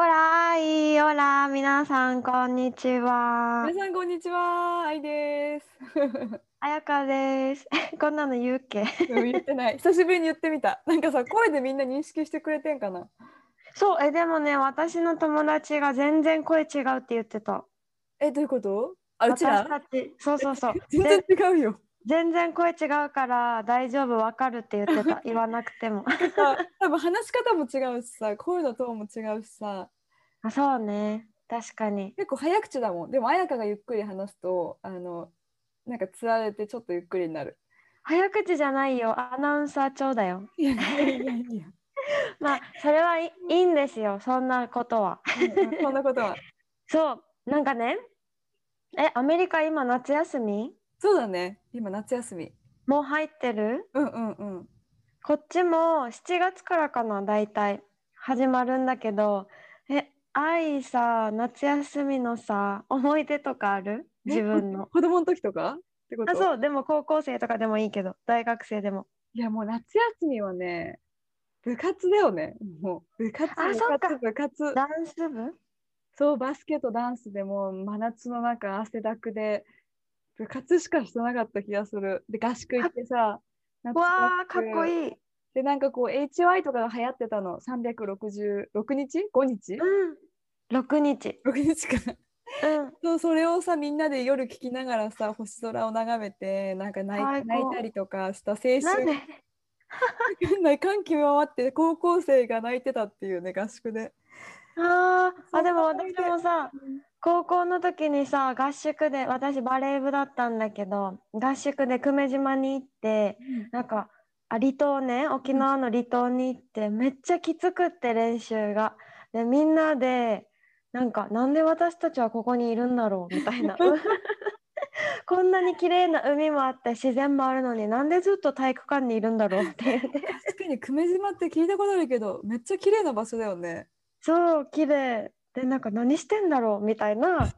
ほらいいほら皆さんこんにちは皆さん、こんにちは。愛です。あやかです こんなの言うっけ？言ってない。久しぶりに言ってみた。なんかさ、声でみんな認識してくれてんかな？そうえでもね私の友達が全然声違うって言ってたえ、どういうこと？あ、うちら？私たちそうそうそう 全で然違うよ。全然声違うから大丈夫わかるって言ってた。言わなくても。さ多分話し方も違うしさ、声のトーンも違うしさ、あそうね。確かに。結構早口だもん。でも、彩香がゆっくり話すと、あの、なんかつられてちょっとゆっくりになる。早口じゃないよ。アナウンサー調だよ。いやいやいや。まあそれはいいいんですよ。そんなことは。そんなことは。そう。なんかねえアメリカ今夏休み？そうだね。今夏休み。もう入ってる？うんうんうん。こっちも7月からかな大体。始まるんだけど。え愛さ夏休みのさ思い出とかある？自分の。子供の時とか？ってこと？あそう。でも高校生とかでもいいけど。大学生でも。いやもう夏休みはね、部活だよね。もう部活、部活、部活。ダンス部？そう、バスケとダンスでも真夏の中汗だくで部活しかしてなかった気がする。で、合宿行ってさ、夏わ合あかっこい。いいで、なんかこう HY とかが流行ってたの。366日 ?5 日？うん6日 ?6 日か。うんそうそれをさみんなで夜聞きながらさ星空を眺めてなんか泣い泣いたりとかした青春なんで？ない歓喜回って高校生が泣いてたっていうね合宿で。あーあでも私もさ高校の時にさ合宿で私バレー部だったんだけど合宿で久米島に行ってなんかあ離島ね沖縄の離島に行ってめっちゃきつくって練習が。でみんなでなんかなんで私たちはここにいるんだろうみたいな。こんなに綺麗な海もあって自然もあるのになんでずっと体育館にいるんだろうって言って確かに久米島って聞いたことあるけどめっちゃ綺麗な場所だよね。そう綺麗でなんか何してんだろうみたいな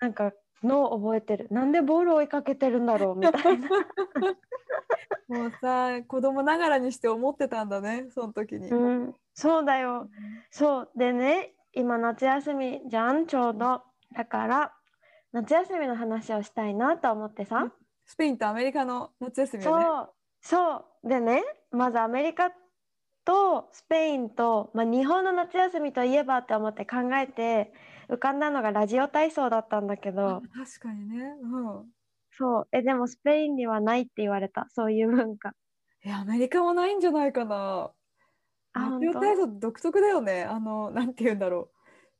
なんかのを覚えてる。なんでボール追いかけてるんだろうみたいな。もうさ子供ながらにして思ってたんだねその時に。うん、そうだよ。そう。でね今夏休みじゃんちょうど。だから夏休みの話をしたいなと思ってさ。スペインとアメリカの夏休みよね。そう。そう。でねまずアメリカとスペインと、まあ、日本の夏休みといえばって思って考えて浮かんだのがラジオ体操だったんだけあど確かにね。うん。そうえでもスペインにはないって言われたそういう文化いやアメリカもないんじゃないかな。あラジオ体操独特だよね。あの、なんて言うんだろ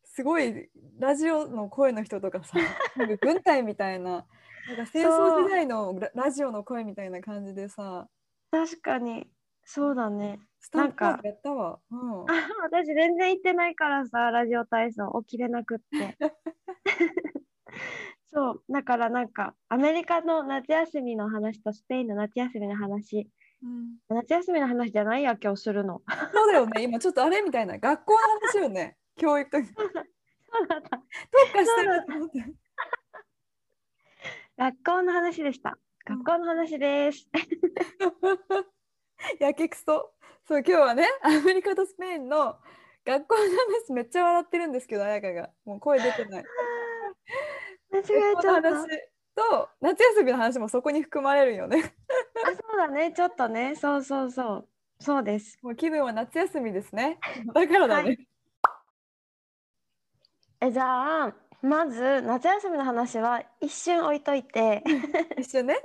う。すごいラジオの声の人とかさ、なんか軍隊みたいな、なんか戦争時代のララジオの声みたいな感じでさ、確かにそうだね。スタンプやったわ。うん。あ私全然行ってないからさラジオ体操起きれなくって。そう。だからなんかアメリカの夏休みの話とスペインの夏休みの話。うん。夏休みの話じゃないや今日するの。そうだよね。今ちょっとあれみたいな。学校の話よね。教育。そうだった。化してる。と思って。学校の話でした。学校の話です やけくそ。そう今日はね、アメリカとスペインの学校の話めっちゃ笑ってるんですけど、彩香がもう声出てない。間違えちゃった話と夏休みの話もそこに含まれるよね。あそうだねちょっとねそうそうそうそうですもう気分は夏休みですね。だからだね。えじゃあまず夏休みの話は一瞬置いといて 一緒ね。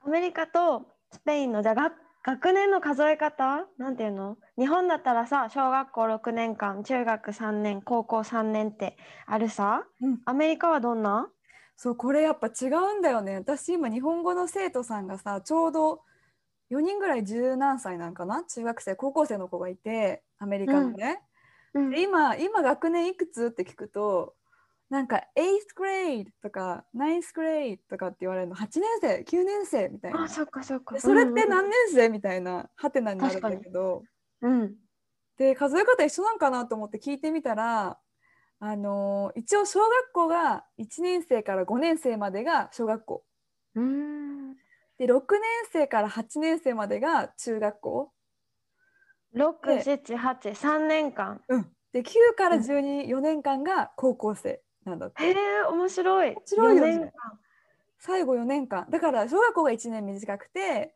アメリカとスペインのじゃあ学学年の数え方？なんていうの？日本だったらさ小学校6年間中学3年高校3年ってあるさ、うん。アメリカはどんな？そうこれやっぱ違うんだよね。私今日本語の生徒さんがさちょうど4人ぐらい十何歳なんかな？中学生高校生の子がいてアメリカのね、うん。で今今学年いくつ？って聞くとなんか 8th grade とか 9th grade とかって言われるの8年生9年生みたいな。あそっかそっか。でそれって何年生みたいなハテナになるんだけど。うん。で数え方一緒なんかなと思って聞いてみたらあのー一応小学校が1年生から5年生までが小学校。うん。で6年生から8年生までが中学校。678年間。で9から124年間が高校生なんだって。へえ面白い。面白いよね。4年間。最後4年間。だから小学校が1年短くて、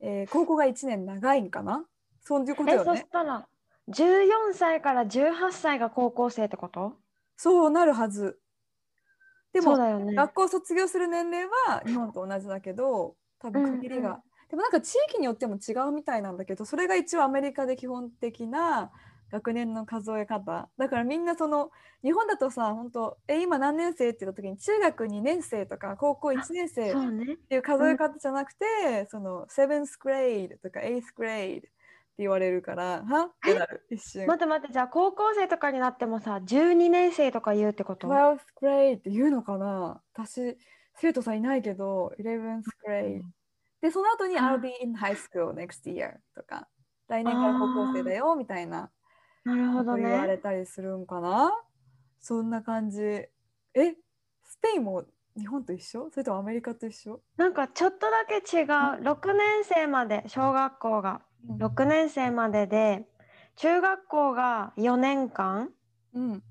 えー高校が1年長いんかな？そういうことえそしよねたら14歳から18歳が高校生ってこと？そうなるはず。でもね。学校卒業する年齢は日本と同じだけど多分区切りが、うんうん。でもなんか地域によっても違うみたいなんだけどそれが一応アメリカで基本的な学年の数え方。だからみんなその日本だとさ本当え今何年生って言った時に中学2年生とか高校1年生っそうね。ていう数え方じゃなくて、その 7th grade とか 8th grade って言われるからはっ？てなる。一瞬。待って待ってじゃあ高校生とかになってもさ12年生とか言うってこと？12th grade って言うのかな？私生徒さんいないけど 11th grade でその後にあ I'll be in high school next year とか来年から高校生だよみたいななるほどこと言われねたりするんかな？そんな感じ。えスペインも日本と一緒？それともアメリカと一緒、なんかちょっとだけ違う。6年生まで小学校が。6年生までで中学校が4年間。うん、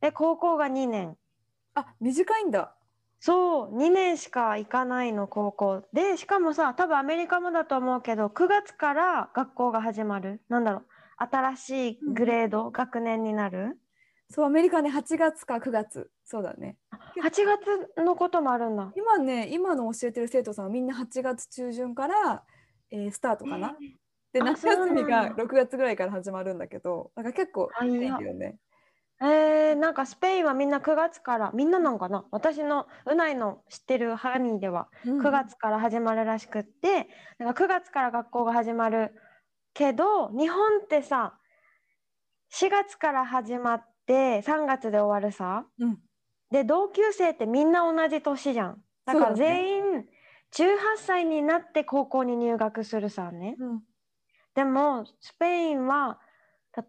で高校が2年。あ短いんだ。そう。2年しか行かないの高校。でしかもさ多分アメリカもだと思うけど9月から学校が始まる。なんだろう新しいグレード、学年になる？そうアメリカね8月か9月。そうだね。8月のこともあるんだ。今ね今の教えてる生徒さんはみんな8月中旬から、えースタートかな、であ夏休みがそうなんだ。6月ぐらいから始まるんだけどだから結構あい。やいよね。えー、なんかスペインはみんな9月からみんななんかな？私のうないの知ってるハニーでは9月から始まるらしくって、なんか9月から学校が始まるけど日本ってさ4月から始まって3月で終わるさ。うん。で同級生ってみんな同じ年じゃん。だから全員18歳になって高校に入学するさね。うん。でもスペインは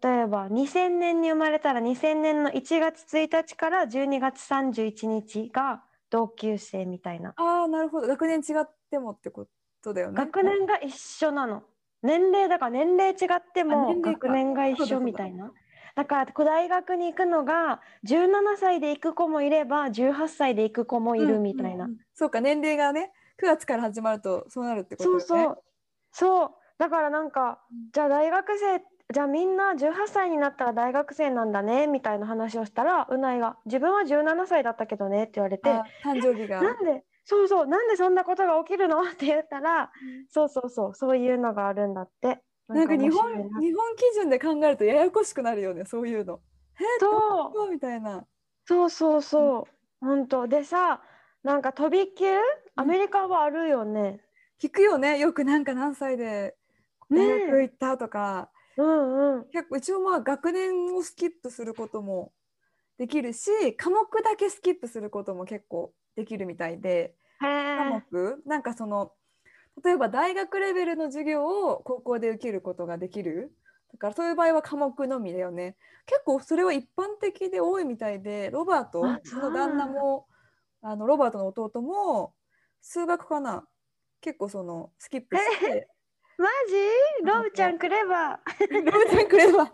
例えば2000年に生まれたら2000年の1月1日から12月31日が同級生みたいな。ああなるほど。学年違ってもってことだよね。学年が一緒なの年齢だから年齢違ってあも学年が一緒みたいな。だから大学に行くのが17歳で行く子もいれば18歳で行く子もいるみたいな、うんうん。うんそうか年齢がね9月から始まるとそうなるってことそうだよね。そうそう。だからなんかうん。じゃあ大学生じゃあみんな18歳になったら大学生なんだねみたいな話をしたらうないが自分は17歳だったけどねって言われてあ誕生日が。なんでそうそうなんでそんなことが起きるの？って言ったらそうそうそうそういうのがあるんだって。なんか日本日本基準で考えるとややこしくなるよねそういうの。えそう。そうみたいな。そうそうそう。本当。でさなんか飛び級？アメリカはあるよね。聞くよね。よくなんか何歳で大学行ったとか、うんうん。結構一応まあ学年をスキップすることもできるし科目だけスキップすることも結構できるみたいで。へ科え目？なんかその例えば大学レベルの授業を高校で受けることができる？だからそういう場合は科目のみだよね。結構それは一般的で多いみたいでロバートの旦那もあのロバートの弟も数学かな？結構そのスキップして。マジ？ロブちゃんくれば。ロブちゃんくれば。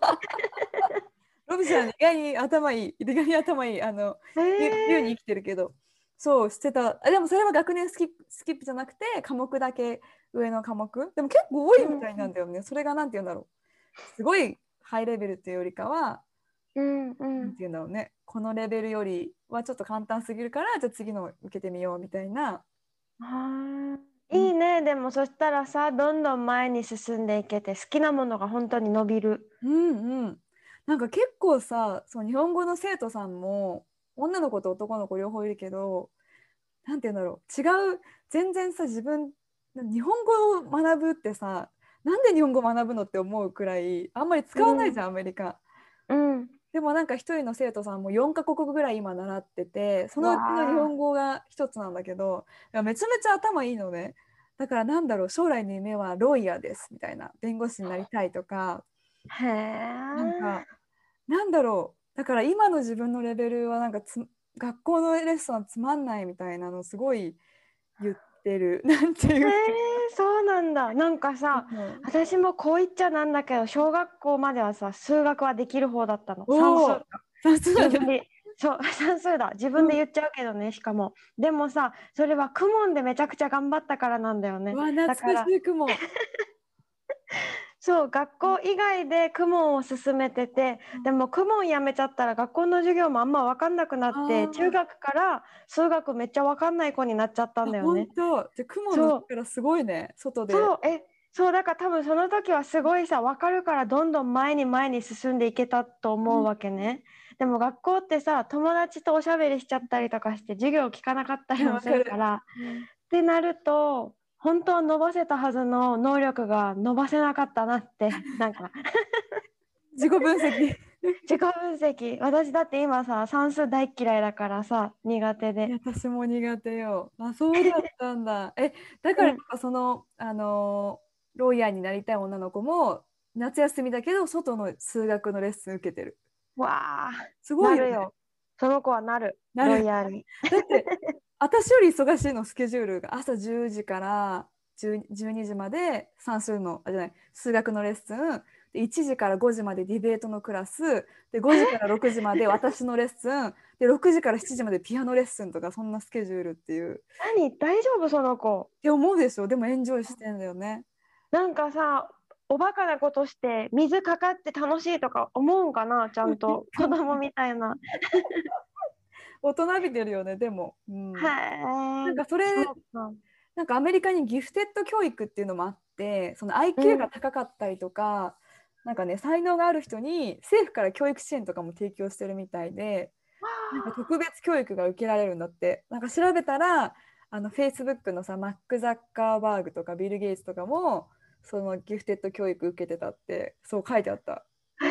ロブちゃん意外に頭いい。意外に頭いい。あのえ自由に生きてるけどそうしてた。あでもそれは学年スキップスキップじゃなくて科目だけ上の科目。でも結構多いみたいなんだよね、それがなんて言うんだろう。すごいハイレベルっていうよりかはうんうなんんて言うんだろうね。このレベルよりはちょっと簡単すぎるからじゃあ次の受けてみようみたいな。あー。いいね。でもそしたらさどんどん前に進んでいけて好きなものが本当に伸びる。うんうん。なんか結構さそう日本語の生徒さんも女の子と男の子両方いるけどなんて言うんだろう。違う全然さ自分日本語を学ぶってさなんで日本語を学ぶのって思うくらいあんまり使わないじゃん、アメリカ。うん。でもなんか一人の生徒さんも4カ国語ぐらい今習っててそのうちの日本語が一つなんだけどめちゃめちゃ頭いいのね。だからなんだろう将来の夢はロイヤーですみたいな。弁護士になりたいとか。なんかなんだろうだから今の自分のレベルはなんかつ学校のレッスンはつまんないみたいなのすごい言ってる。なんていうへえそうなんだ。なんかさうん私もこう言っちゃなんだけど小学校まではさ数学はできる方だったの。算数さすが。だ自分でそう算数だ。自分で言っちゃうけどね、しかも。でもさそれはクモンでめちゃくちゃ頑張ったからなんだよね。うわ懐かしい雲そう学校以外でクモンを進めてて、うん。でもクモンやめちゃったら学校の授業もあんま分かんなくなっあてー。中学から数学めっちゃ分かんない子になっちゃったんだよね。本当？じゃあ雲の力すごいね外で。そうえそうだから多分その時はすごいさ分かるからどんどん前に前に進んでいけたと思うわけね。でも学校ってさ友達とおしゃべりしちゃったりとかして授業聞かなかったりもするから。ってなると本当は伸ばせたはずの能力が伸ばせなかったなって なんか。自己分析。自己分析。私だって今さ算数大っ嫌いだからさ苦手で。私も苦手よ。あ、そうだったんだ。え、だからその、あのーロイヤーになりたい女の子も夏休みだけど外の数学のレッスン受けてる。わあすごよ、ね。ないるよ。その子はなる。なる。ロイヤーに。だって私より忙しいのスケジュールが朝10時から10 12時まで算数のあじゃない数学のレッスン。で1時から5時までディベートのクラス。で5時から6時まで私のレッスン。で6時から7時までピアノレッスンとかそんなスケジュールっていう。っ何？大丈夫？その子。て思うでしょ。でもエンジョイしてんだよね。なんかさおバカなことして水かかって楽しいとか思うんかな？ちゃんと。子供みたいな。大人びてるよねでも。うん。なんかそれなんかアメリカにギフテッド教育っていうのもあってその IQ が高かったりとか、なんかね才能がある人に政府から教育支援とかも提供してるみたいでなんか特別教育が受けられるんだってなんか調べたらあの Facebook のさマック・ザッカーバーグとかビル・ゲイツとかもそのギフテッド教育受けてたってそう書いてあった。へ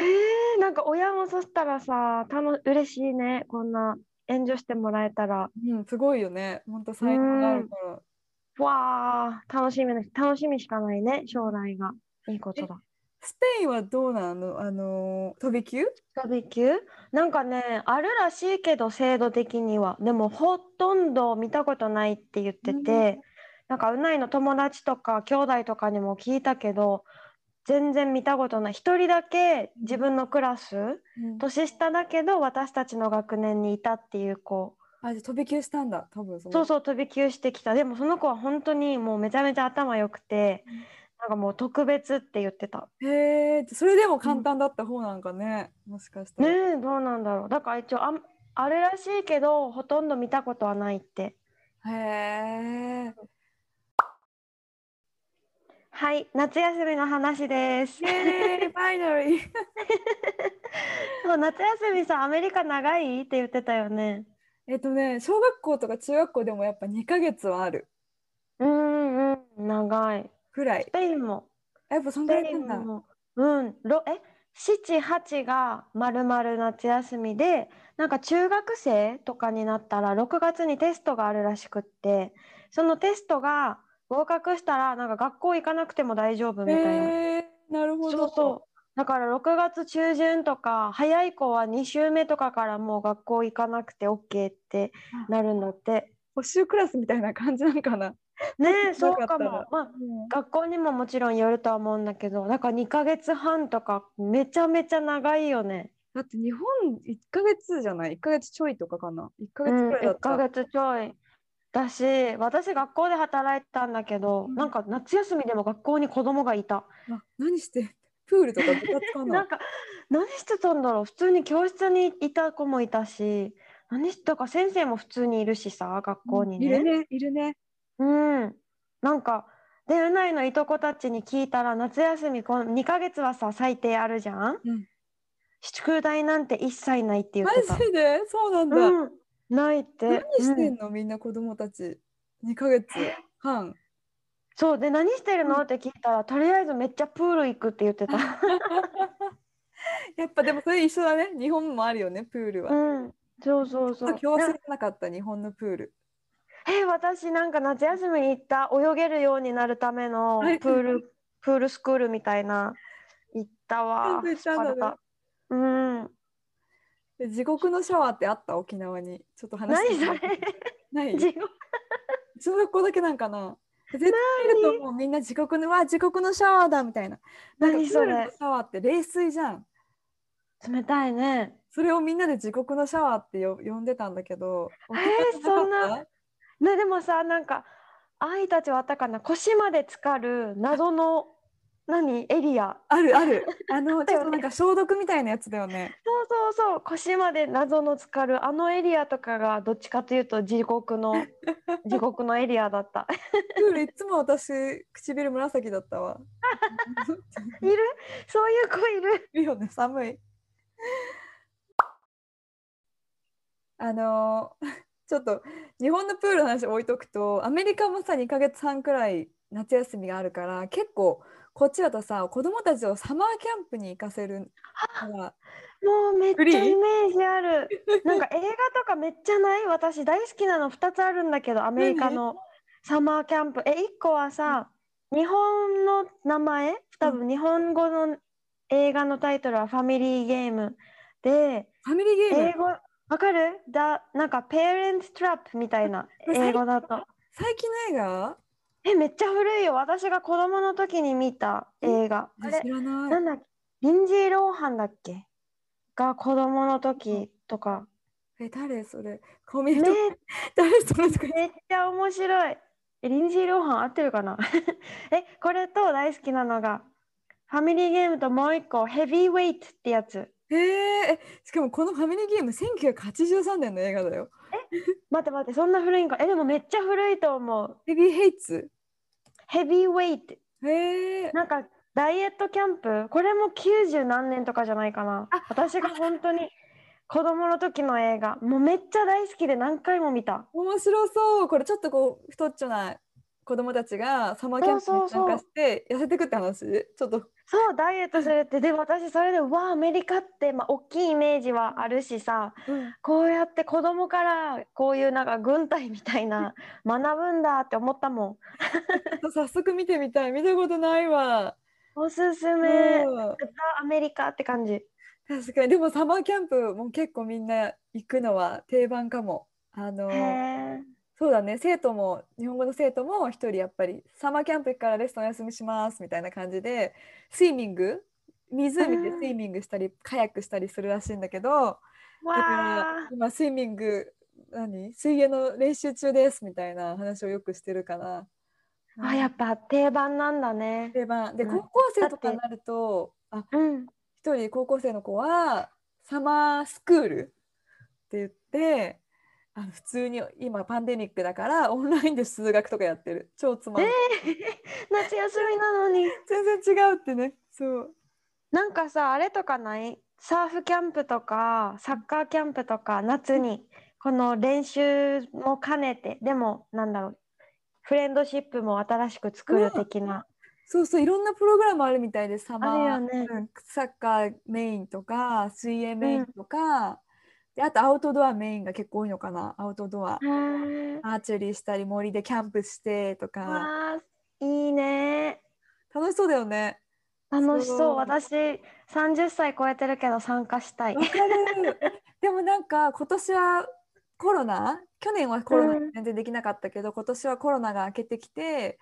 えなんか親もそしたらさたの嬉しいねこんな援助してもらえたら。うん、すごいよね。本当才能があるから。わあ楽しみな楽しみしかないね将来が。いいことだ。スペインはどうなの？あの飛び級？飛び級？なんかねあるらしいけど制度的には。でもほとんど見たことないって言ってて、なんかうないの友達とか兄弟とかにも聞いたけど全然見たことない。一人だけ自分のクラス年下だけど私たちの学年にいたっていう子。あ、じゃあ飛び級したんだ、多分その。そうそう飛び級してきた。でもその子は本当にもうめちゃめちゃ頭良くてうん。なんかもう特別って言ってた。へえ、それでも簡単だった方なんかね、もしかしたら。ねえどうなんだろう。だから一応あんあるらしいけどほとんど見たことはないって。へえ。はい夏休みの話です。 Finally。そう夏休みさアメリカ長い？って言ってたよね。えっとね、小学校とか中学校でもやっぱ2ヶ月はある。うんうん長い。くらい。スペインも。やっぱそんぐらいなんだ。うんろえ？7、8がまるまる夏休みでなんか中学生とかになったら6月にテストがあるらしくってそのテストが合格したらなんか学校行かなくても大丈夫みたいな。へえ、なるほど。そうそうだから6月中旬とか早い子は2週目とかからもう学校行かなくて OK ってなるんだって。補習クラスみたいな感じなんかな？ね そうかも。まあうん学校にももちろんよるとは思うんだけどだから2ヶ月半とかめちゃめちゃ長いよね。だって日本1ヶ月じゃない ?1 ヶ月ちょいとかかな ?1 ヶうん、1月くらいだった。ヶ月ちょい。だし私学校で働いてたんだけど、うんなんか夏休みでも学校に子供がいた。あ何してプールとかな？なんか何してたんだろう？普通に教室にいた子もいたし何してたか先生も普通にいるしさ学校にね。いるね、いるね。うん、なんかでうないのいとこたちに聞いたら夏休みこの2ヶ月はさ最低あるじゃん、うん宿題なんて一切ないって言マってた。ジで？そうなんだ。うん、ないって。何してうんんの、みんな子供たち。2ヶ月半。そうで何してるの？って聞いたらとりあえずめっちゃプール行くって言ってた。やっぱでもそれ一緒だね。日本もあるよね、プールは。うん、そうそうそう。強制なかった日本のプール。え私なんか夏休みに行った泳げるようになるためのはいプールプールスクールみたいな行ったわうんで地獄のシャワーってあった？沖縄に。ちょっと話何そしてみたい？れ？ない？地獄。小学校だけなんかな？絶対いると思う。みんな地獄のわ地獄のシャワーだみたいな。何それ？シャワーって冷水じゃん。冷たいね。それをみんなで地獄のシャワーってよ呼んでたんだけど。えーそんな？ねでもさなんか愛たちはあったかな？腰まで浸かる謎の何？エリア？あるある。あのちょっとなんか消毒みたいなやつだよね。そうそうそう腰まで謎の浸かるあのエリアとかがどっちかというと地獄の 地獄のエリアだったプールいつも私唇紫だったわ。いる？そういう子いるいるよね寒い。あのーちょっと日本のプールの話置いとくとアメリカもさ2ヶ月半くらい夏休みがあるから結構こっちだとさ子供たちをサマーキャンプに行かせるからもうめっちゃイメージある。なんか映画とかめっちゃない？私大好きなの2つあるんだけどアメリカのサマーキャンプ。え、1個はさ、日本の名前？多分日本語の映画のタイトルはファミリーゲームで、ファミリーゲーム？英語？わかる？だなんか Parent Trap みたいな英語だと。最近の映画？え、めっちゃ古いよ。私が子供の時に見た映画。あれ知らなないんだっけ？リンジー・ローハンだっけ？が子供の時とか。え誰それ？コメン 誰それめっちゃ面白い。えリンジー・ローハン合ってるかな？え、これと大好きなのが、ファミリーゲームともう一個、ヘビーウェイトってやつ。えー、えしかもこのファミリーゲーム1983年の映画だよ待って待って、そんな古いんか？え、でもめっちゃ古いと思う。ヘビーヘイツ？ヘビーウェイト。へえなんか、ダイエットキャンプ？これも90何年とかじゃないかなあ。私が本当に子供の時の映画。もうめっちゃ大好きで何回も見た。面白そうこれちょっとこう太っちょな子供たちがサマーキャンプに参加して痩せてくって話？ちょっとそう、ダイエットするって。で、私それで、うわあ、アメリカって、まあ、大きいイメージはあるしさ、こうやって子供からこういうなんか軍隊みたいな 学ぶんだって思ったもん。早速見てみたい見たことないわ、おすすめ。うんザ・アメリカって感じ。確かにでもサマーキャンプも結構みんな行くのは定番かもあの。そうだね生徒も日本語の生徒も一人やっぱりサマーキャンプ行くからレストランお休みしますみたいな感じでスイミング？湖でスイミングしたりカヤックしたりするらしいんだけどだから。今スイミング何？水泳の練習中ですみたいな話をよくしてるかな。あ、やっぱ定番なんだね。定番でうん高校生とかになるとあうん。一人高校生の子はサマースクールって言ってあの普通に今パンデミックだからオンラインで数学とかやってる。超つまんない、夏休みなのに。全然違うってね。そう。なんかさ、あれとかない？サーフキャンプとか、サッカーキャンプとか、夏に、この練習も兼ねて、でも、なんだろう、フレンドシップも新しく作る的な。そうそういろんなプログラムあるみたいでサマー。ね。うん。サッカーメインとか水泳メインとか、であとアウトドアメインが結構多いのかな。アウトドア。アーチェリーしたり森でキャンプしてとか。いいね。楽しそうだよね。楽しそう。私、30歳超えてるけど参加したい。でもなんか今年はコロナ？去年はコロナうん。全然できなかったけど、今年はコロナが明けてきて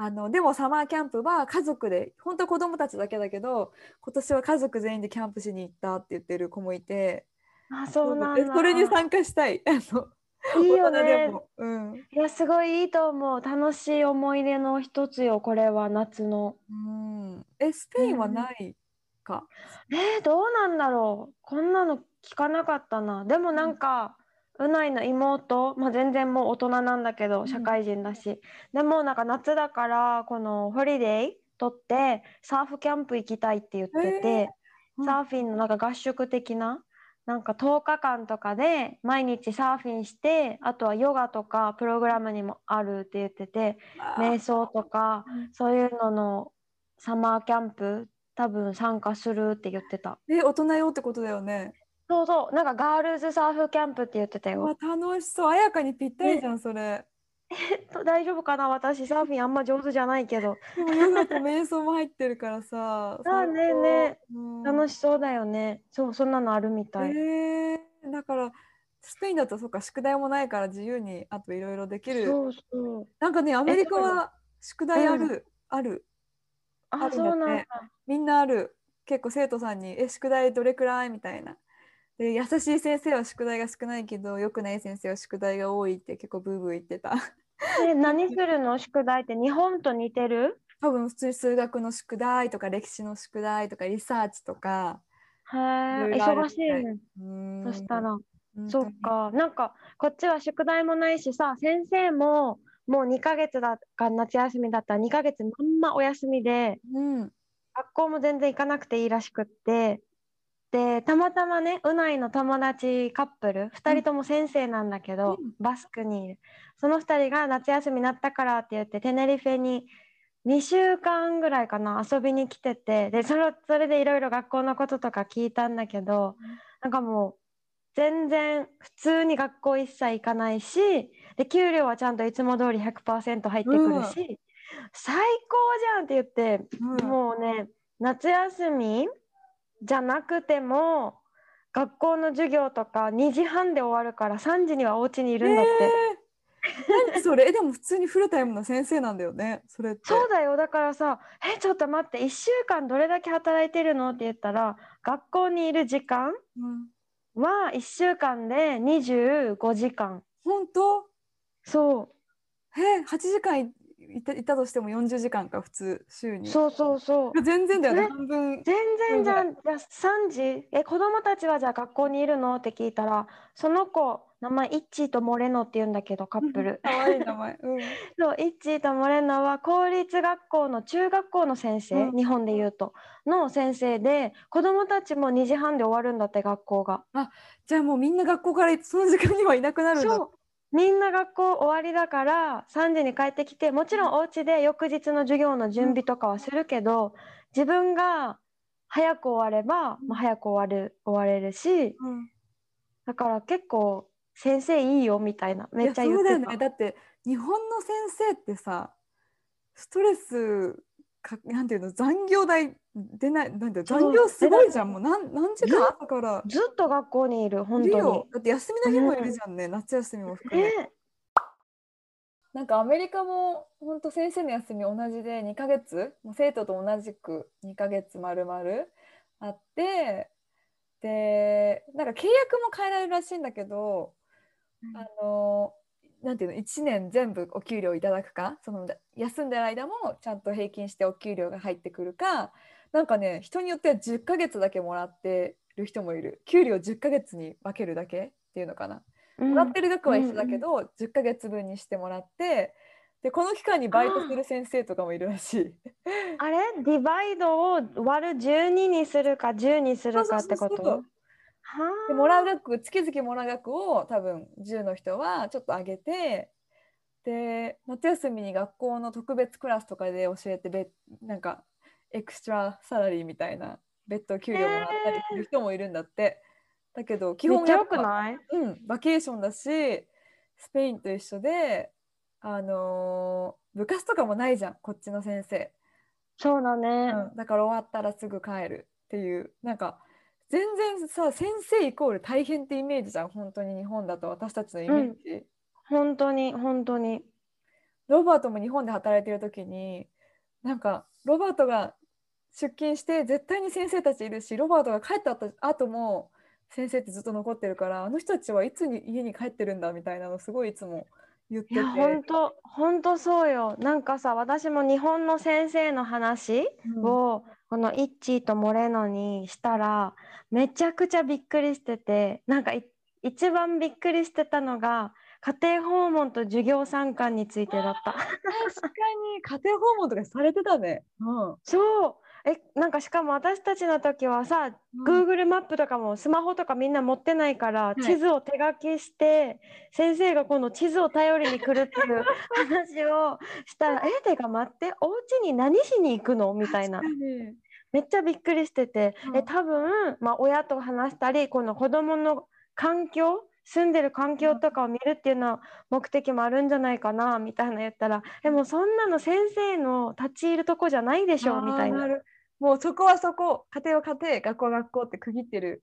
あのでもサマーキャンプは家族で本当子供たちだけだけど今年は家族全員でキャンプしに行ったって言ってる子もいてあ、そうなんだ。でそれに参加したい あのいいよね。も、うんいや、すごいいいと思う。楽しい思い出の一つよ、これは夏の。うん、えスペインはないか、えー、どうなんだろう。こんなの聞かなかったな。でもなんか、うないの妹、まあ、全然もう大人なんだけど、ん社会人だし。でもなんか夏だから、このホリデー取って、サーフキャンプ行きたいって言ってて、うんサーフィンのなんか合宿的ななんか10日間とかで毎日サーフィンしてあとはヨガとかプログラムにもあるって言ってて瞑想とかそういうののサマーキャンプ多分参加するって言ってた。え大人用ってことだよね。そうそう。なんかガールズサーフキャンプって言ってたよ。わ楽しそう。綾香にぴったりじゃんそれ 大丈夫かな？私サーフィンあんま上手じゃないけど。でもヨガと瞑想も入ってるからさ あねねうん。楽しそうだよね。そうそんなのあるみたい、えー、だからスペインだとそっか宿題もないから自由にあといろいろできる。そうそう。なんかねアメリカは宿題ある、ある。ああるんだって。そうなんだ。みんなある。結構生徒さんに「え宿題どれくらい?」みたいな。で優しい先生は宿題が少ないけど良くない先生は宿題が多いって結構ブーブー言ってた。え何するの宿題って？日本と似てる？多分普通に数学の宿題とか歴史の宿題とかリサーチとか。へ忙しい。ねそしたら。そっか。なんかこっちは宿題もないしさ先生ももう2ヶ月だか夏休みだったら2ヶ月まんまお休みでうん。学校も全然行かなくていいらしくってでたまたまねうないの友達カップル2人とも先生なんだけど、うん。バスクにいる。その2人が夏休みになったからって言ってテネリフェに2週間ぐらいかな遊びに来ててでそれそれでいろいろ学校のこととか聞いたんだけど、うん。なんかもう全然普通に学校一切行かないしで給料はちゃんといつも通り100%入ってくるし、最高じゃんって言ってうん。もうね夏休みじゃなくても学校の授業とか2時半で終わるから3時にはお家にいるんだって、えー。何それ？えでも普通にフルタイムの先生なんだよねそれって。そうだよ。だからさ「えちょっと待って1週間どれだけ働いてるの?」って言ったら学校にいる時間うん。は1週間で25時間。本当？そう。え8時間いいたいたとしても40時間か普通週に。そうそうそう。全然だよねね。半分。全然じゃん。じゃあ3時。え子供たちはじゃあ学校にいるの？って聞いたらその子名前イッチーとモレノって言うんだけどカップル。かわいい名前。うん。そうイッチーとモレノは公立学校の中学校の先生、うん。日本で言うと。の先生で子供たちも2時半で終わるんだって学校が。じゃあもうみんな学校からその時間にはいなくなるんだ。そうみんな学校終わりだから3時に帰ってきてもちろんお家で翌日の授業の準備とかはするけど、自分が早く終われば、まあ、早く終わる終われるしうんだから結構先生いいよみたいないめっちゃ言ってた。やそうだよね。だって日本の先生ってさストレスかなんていうの残業代出ないなんて残業すごいじゃん。もう何何時間朝から。ずっと学校にいる本当よ。だって休みの日もいるじゃんね、夏休みも含に。め。ね。なんかアメリカも本当先生の休み同じで2ヶ月？もう生徒と同じく2ヶ月まるまるあってでなんか契約も変えられるらしいんだけど、うん。あのなんていうの1年全部お給料いただくか？その休んでる間もちゃんと平均してお給料が入ってくるかなんかね人によっては10ヶ月だけもらってる人もいる。給料10ヶ月に分けるだけっていうのかな。うん。もらってる額は一緒だけど、10ヶ月分にしてもらってでこの期間にバイトする先生とかもいるらしい。あれ？ディバイドを割る12にするか10にするかってこと？でもらう額月々もらう額を多分10の人はちょっと上げてで夏休みに学校の特別クラスとかで教えてべなんか extra salary みたいな別途給料もらったりする人もいるんだって。だけど基本やっぱくない？うん、バケーションだしスペインと一緒で、あのー部活とかもないじゃんこっちの先生、そうだね。うん、だから終わったらすぐ帰るっていうなんか全然さ先生イコール大変ってイメージじゃん本当に日本だと私たちのイメージ、本当に本当に。ロバートも日本で働いてる時になんかロバートが出勤して絶対に先生たちいるしロバートが帰った後後も先生ってずっと残ってるからあの人たちはいつに家に帰ってるんだみたいなのすごいいつも言ってていや本当本当そうよ。なんかさ私も日本の先生の話うんを、このイッチーとモレノにしたらめちゃくちゃびっくりしててなんかい一番びっくりしてたのが家庭訪問と授業参観についてだった。確かに家庭訪問とかされてたね。うん、そうえなんかしかも私たちの時はさ、うん。Google マップとかもスマホとかみんな持ってないから、い。地図を手書きして先生がこの地図を頼りに来るっていう 話をした。ら「えてか待ってお家に何しに行くの?」みたいな。めっちゃびっくりしてて、うん。え多分、まあ、親と話したりこの子供の環境住んでる環境とかを見るっていうのは目的もあるんじゃないかなみたいな言ったら「えもうそんなの先生の立ち入るとこじゃないでしょ」みたいな。もうそこはそこ家庭は家庭学校は学校って区切ってる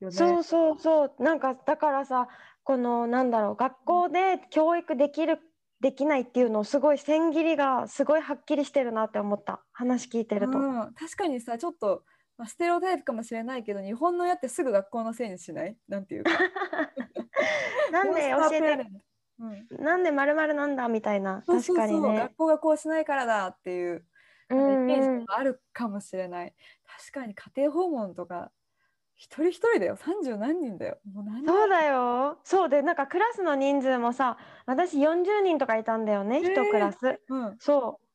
よね。そうそう。そうなんかだからさこのなんだろう学校で教育できるできないっていうのをすごい線切りがすごいはっきりしてるなって思った。話聞いてると。うん、確かにさちょっと、まあ、ステレオタイプかもしれないけど日本の親ってすぐ学校のせいにしない？なんていうか。なんで教えて？うん、なんでまるなんだみたいな。そうそうそう。確かにね。学。校がこうしないからだっていううなんかイんうんメージがあるかもしれない、確かに家庭訪問とか一人一人だよ。30何人だよ。もう何人。そうだよ。そう。でなんかクラスの人数もさ私40人とかいたんだよね。えー。一クラス。うん。そう。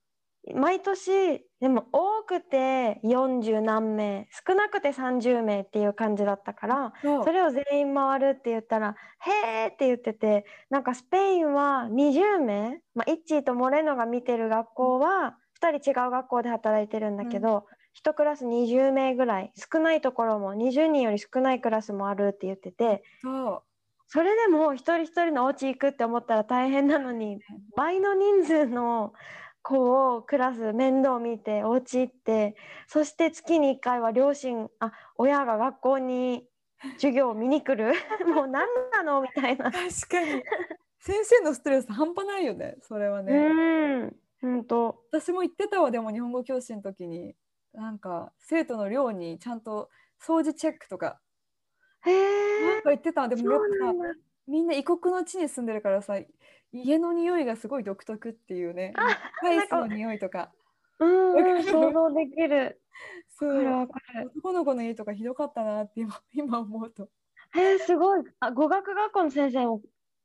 毎年でも多くて40何名。少なくて30名っていう感じだったからそれを全員回るって言ったら「へーって言っててなんかスペインは20名、まあ、イッチーとモレノが見てる学校は2人違う学校で働いてるんだけど、1クラス20名ぐらい少ないところも20人より少ないクラスもあるって言っててそれでも一人一人のお家行くって思ったら大変なのに倍の人数の子をクラス面倒見てお家行ってそして月に1回は両親あ親が学校に授業を見に来る？もう何なの？みたいな。確かに。先生のストレス半端ないよねそれはね、うん。本当。私も言ってたわでも日本語教師の時に。なんか生徒の寮にちゃんと掃除チェックとか。へえ。なんか言ってたわ。でもやっぱみんな異国の地に住んでるからさ家の匂いがすごい独特っていうね。ハイスの匂いとか。うん。想像できる。そう。男の子の家とかひどかったなって今今思うと。へえすごい。あ語学学校の先生も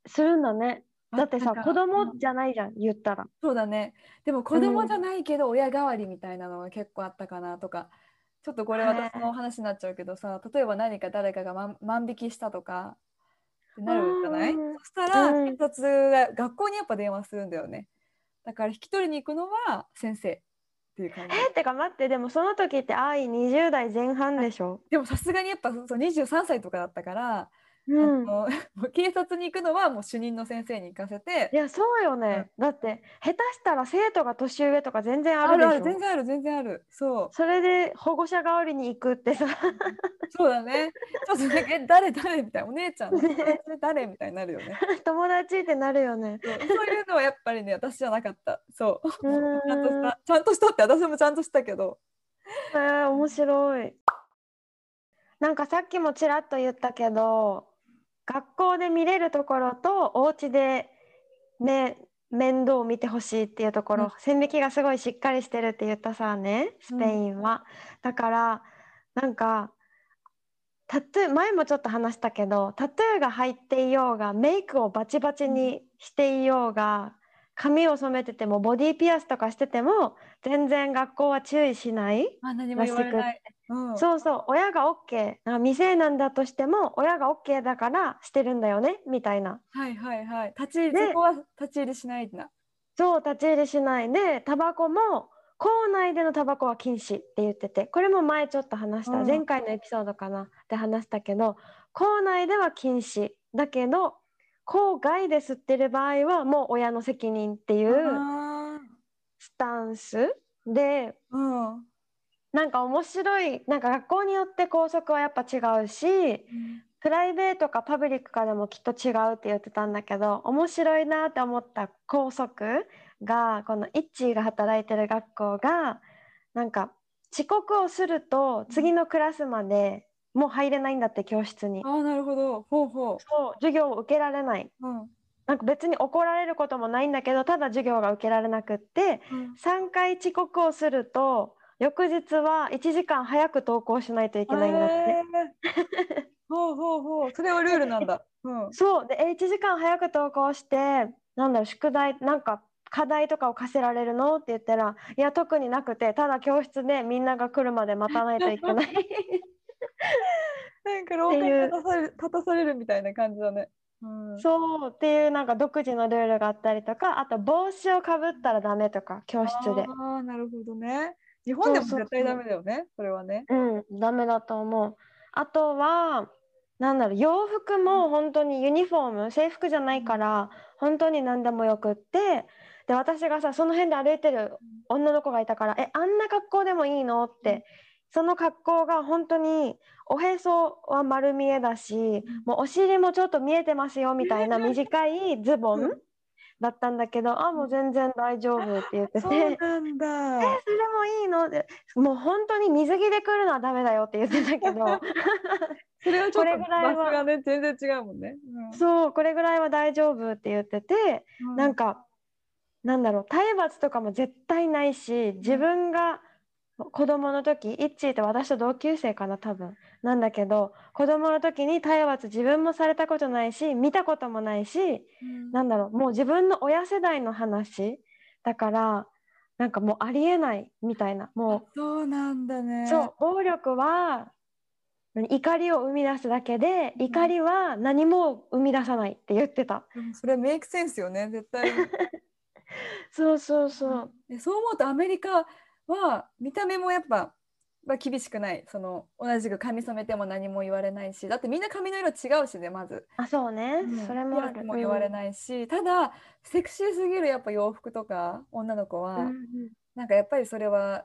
するんだねだってさ子供うん。じゃないじゃん言ったら。そうだね。でも子供じゃないけど親代わりみたいなのが結構あったかなとか。ちょっとこれへー。私の話になっちゃうけどさ例えば何か誰かが万万引きしたとかってなるじゃない？うんそしたらうん。警察が学校にやっぱ電話するんだよね。だから引き取りに行くのは先生っていう感じ。えてか待ってでもその時って愛20代前半でしょ？でもさすがにやっぱそう23歳とかだったから、うん。あの警察に行くのはもう主任の先生に行かせていやそうよね、だって下手したら生徒が年上とか全然ああるでしょ。る全然ある全然ある。そう。それで保護者代わりに行くってさ。そうだね。ちょっとね、え、誰誰みたいな、お姉ちゃん、友達誰みたいになるよね。友達ってなるよね。そう。いうのはやっぱりね、私じゃなかった。そう。うちゃんとした、ちゃんとしたって、私もちゃんとしたけど。えー、面白い。なんかさっきもちらっと言ったけど学校で見れるところとお家でめ面倒を見てほしいっていうところ、うん。線引きがすごいしっかりしてるって言ったさねスペインは、だからなんかタトゥー前もちょっと話したけどタトゥーが入っていようがメイクをバチバチにしていようが髪を染めててもボディピアスとかしてても全然学校は注意しない、あ、何も言われない。うん。そうそう親が OK な未成年だとしても親が OK だからしてるんだよねみたいなはいはいはい。立ち入り、でそこは立ち入りしないな。そう立ち入りしないでタバコも校内でのタバコは禁止って言っててこれも前ちょっと話した、うん前回のエピソードかなで話したけど校内では禁止だけど校外で吸ってる場合はもう親の責任っていうあスタンスでーうん。なんか面白いなんか学校によって校則はやっぱ違うしプライベートかパブリックかでもきっと違うって言ってたんだけど面白いなって思った校則がこのイッチーが働いてる学校がなんか遅刻をすると次のクラスまでもう入れないんだって教室にあ。あ、なるほど。ほうほそう授業を受けられない。う。うん。なんか別に怒られることもないんだけどただ授業が受けられなくってうん3回遅刻をすると翌日は1時間早く登校しないといけないんだって。ほうほうほう。それはルールなんだ。うん。そうでえ1時間早く登校してなんだろう宿題なんか課題とかを課せられるのって言ったらいや特になくてただ教室でみんなが来るまで待たないといけないなんか廊下に立たされる立たされるみたいな感じだね。うん、そうっていうなんか独自のルールがあったりとかあと帽子をかぶったらダメとか教室でああ、なるほどね。日本でも絶対ダメだよね、それはね。うんダメだと思う。あとはなんだろう洋服も本当にユニフォーム制服じゃないから本当に何でもよくってで私がさその辺で歩いてる女の子がいたから「えあんな格好でもいいの?」ってその格好が本当におへそは丸見えだしもうお尻もちょっと見えてますよみたいな短いズボンだったんだけど「あもう全然大丈夫」って言ってて。そうなんだ。えそれもいいの？ってもう本当に水着で来るのはダメだよって言ってたけど。それはちょっことれぐらいは。場所がね、全然違うもんね。そうこれぐらいは大丈夫って言ってて、うん。なんかなんだろう体罰とかも絶対ないし自分が子供の時イッチーって私と同級生かな多分なんだけど子供の時に体罰自分もされたことないし見たこともないしうんなんだろうもう自分の親世代の話だからなんかもうありえないみたいなもうそうなんだね。そう暴力は何怒りを生み出すだけでうん怒りは何も生み出さないって言ってた。でもそれメイクセンスよね、絶対。そうそうそう。でそう思うとアメリカは見た目もやっぱ、まあ、厳しくない。その同じく髪染めても何も言われないし。だってみんな髪の色違うしねまず、あそうね、うん。それもある。も言われないし、ただセクシーすぎるやっぱ洋服とか女の子は、うんうん。なんかやっぱりそれは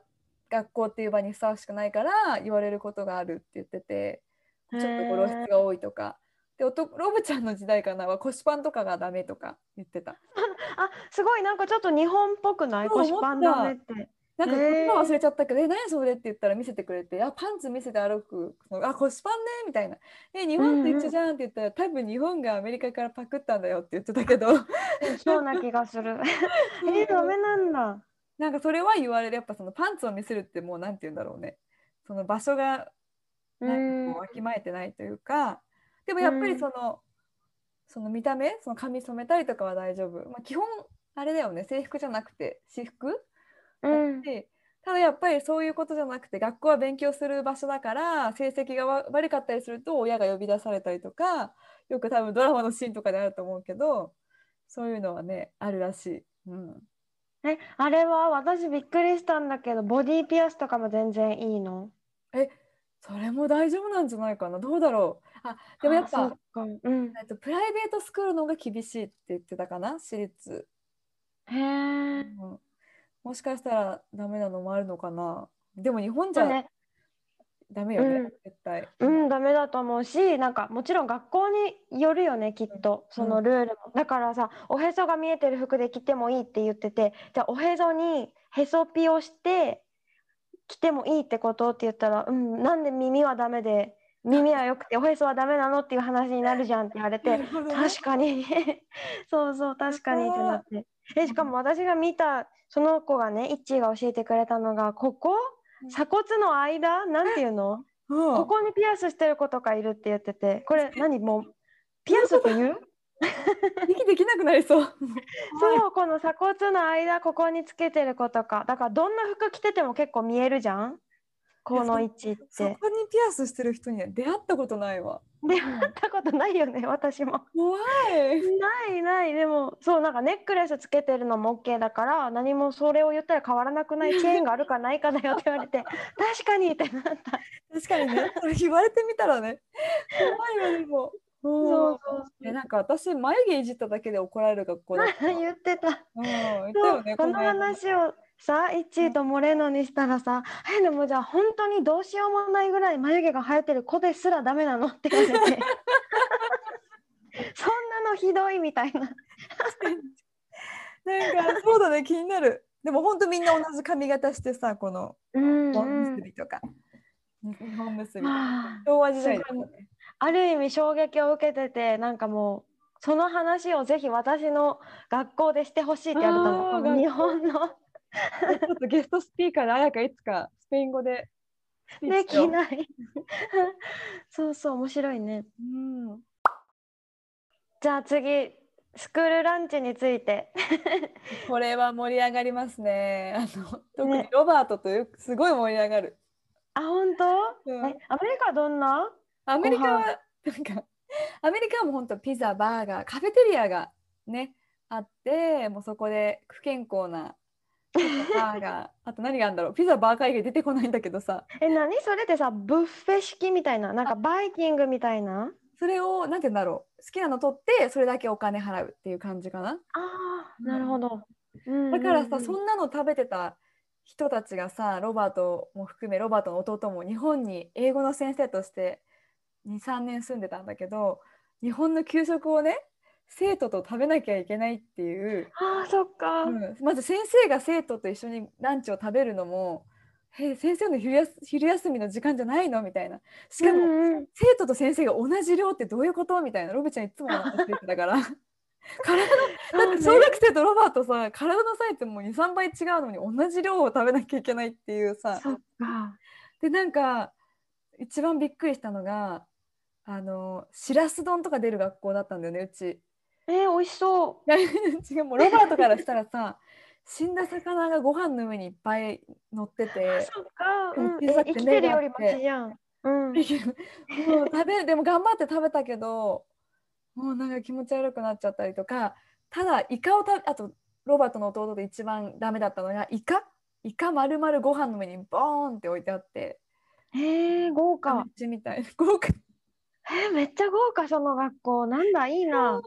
学校っていう場にふさわしくないから言われることがあるって言っててちょっと露出が多いとか。で男ロブちゃんの時代かなは腰パンとかがダメとか言ってた。あすごい。なんかちょっと日本っぽくない？腰パンダメって。なんか言葉忘れちゃったけど、え、何それ？って言ったら見せてくれて、あ、パンツ見せて歩く、あ、腰パンね？みたいな。え、日本と一緒じゃんって言ったら、多分日本がアメリカからパクったんだよって言ってたけど、そうな気がする。えダメなんだ。なんかそれは言われる、やっぱそのパンツを見せるってもうなんて言うんだろうね。その場所がうなんかこうわきまえてないというか、でもやっぱりその、その見た目、その髪染めたりとかは大丈夫。まあ、基本あれだよね、制服じゃなくて私服？うん。でただやっぱりそういうことじゃなくて学校は勉強する場所だから成績がわ悪かったりすると親が呼び出されたりとかよく多分ドラマのシーンとかであると思うけどそういうのはねあるらしい。うん、えあれは私びっくりしたんだけどボディピアスとかも全然いいの？それも大丈夫なんじゃないかな？どうだろう？あでもやっぱうん。えっとプライベートスクールの方が厳しいって言ってたかな？私立、へえうん、もしかしたらダメなのもあるのかな？でも日本じゃね。ダメよね、うん。絶対。うん、ダメだと思うし、なんかもちろん学校によるよね、きっと、そのルールも。だからさ、おへそが見えてる服で着てもいいって言ってて、じゃあおへそにへそピをして着てもいいってことって言ったら、うん、なんで耳はダメで、耳は良くておへそはダメなのっていう話になるじゃんって言われて、ね。確かに。そうそう確かにってなってえしかも私が見たその子がねイッチーが教えてくれたのがここうん。鎖骨の間？なんていうの？うん。ここにピアスしてる子とかいるって言っててこれ何もうピアスって言う？息できなくなりそう。そうこの鎖骨の間ここにつけてる子とか。だからどんな服着てても結構見えるじゃん？この位置っそてこにピアスしてる人には出会ったことないわ。出会ったことないよね 私も。怖い。ないないでもそうなんかネックレスつけてるのも OK だから何もそれを言ったら変わらなくないチェーンがあるかないかだよって言われて 確かにってなった確かにね、言われてみたらね。怖いわ、でも。そううんそうえなんか私眉毛いじっただけで怒られる学校だった。うん、言ってた言ったそうよね。この話をさ1位とモレノにしたらさ「えでもじゃあ本当にどうしようもないぐらい眉毛が生えてる子ですらダメなの?」って言われて。そんなのひどいみたいな。なんかそうだね気になる。でも本当みんな同じ髪型してさこのうん本うん。結びとか、日本結び。とかはあ昭和時代ね。ある意味衝撃を受けててなんかもうその話をぜひ私の学校でしてほしいって言われたの日本の ちょっとゲストスピーカーで綾香いつかスペイン語でできない そうそう面白いねうんじゃあ次スクールランチについて。これは盛り上がりますね。あの特にねロバートとよくすごい盛り上がる。あ、本当？うんえ、アメリカはどんな？アメリカごはなんかアメリカはもう本当ピザバーガーカフェテリアがねあってもうそこで不健康なバーガー。あと何があるんだろう。ピザバーガー以外出てこないんだけどさ。え、何？それってさ、ブッフェ式みたいな、なんかバイキングみたいな？それをなんて言うんだろう。好きなの取ってそれだけお金払うっていう感じかな。ああ、なるほど。うんだからさ、そんなの食べてた人たちがさロバートも含めロバートの弟も日本に英語の先生として23年住んでたんだけど日本の給食をね生徒と食べなきゃいけないっていう、ああ、そっか。うんまず先生が生徒と一緒にランチを食べるのも「え先生の昼休みの時間じゃないの?」みたいなしかも、うんうん生徒と先生が同じ量ってどういうこと？みたいなロブちゃんいつも同じって言ってたから 体のだって小学生とロバートさ体のサイズも23倍違うのに同じ量を食べなきゃいけないっていうさそっか。でなんか一番びっくりしたのがあのしらす丼とか出る学校だったんだよねうち。えー、美味しそう。違うもうロバートからしたらさ死んだ魚がご飯の上にいっぱい乗っててそっか。うん、生きてるよりマシじゃん。うん。もう食べでも頑張って食べたけどもうなんか気持ち悪くなっちゃったりとかただイカを食べあとロバートの弟で一番ダメだったのがイカ？イカ丸々ご飯の上にボーンって置いてあってへえ、豪華。ちみたいな豪華えー、めっちゃ豪華その学校。なんだいいな。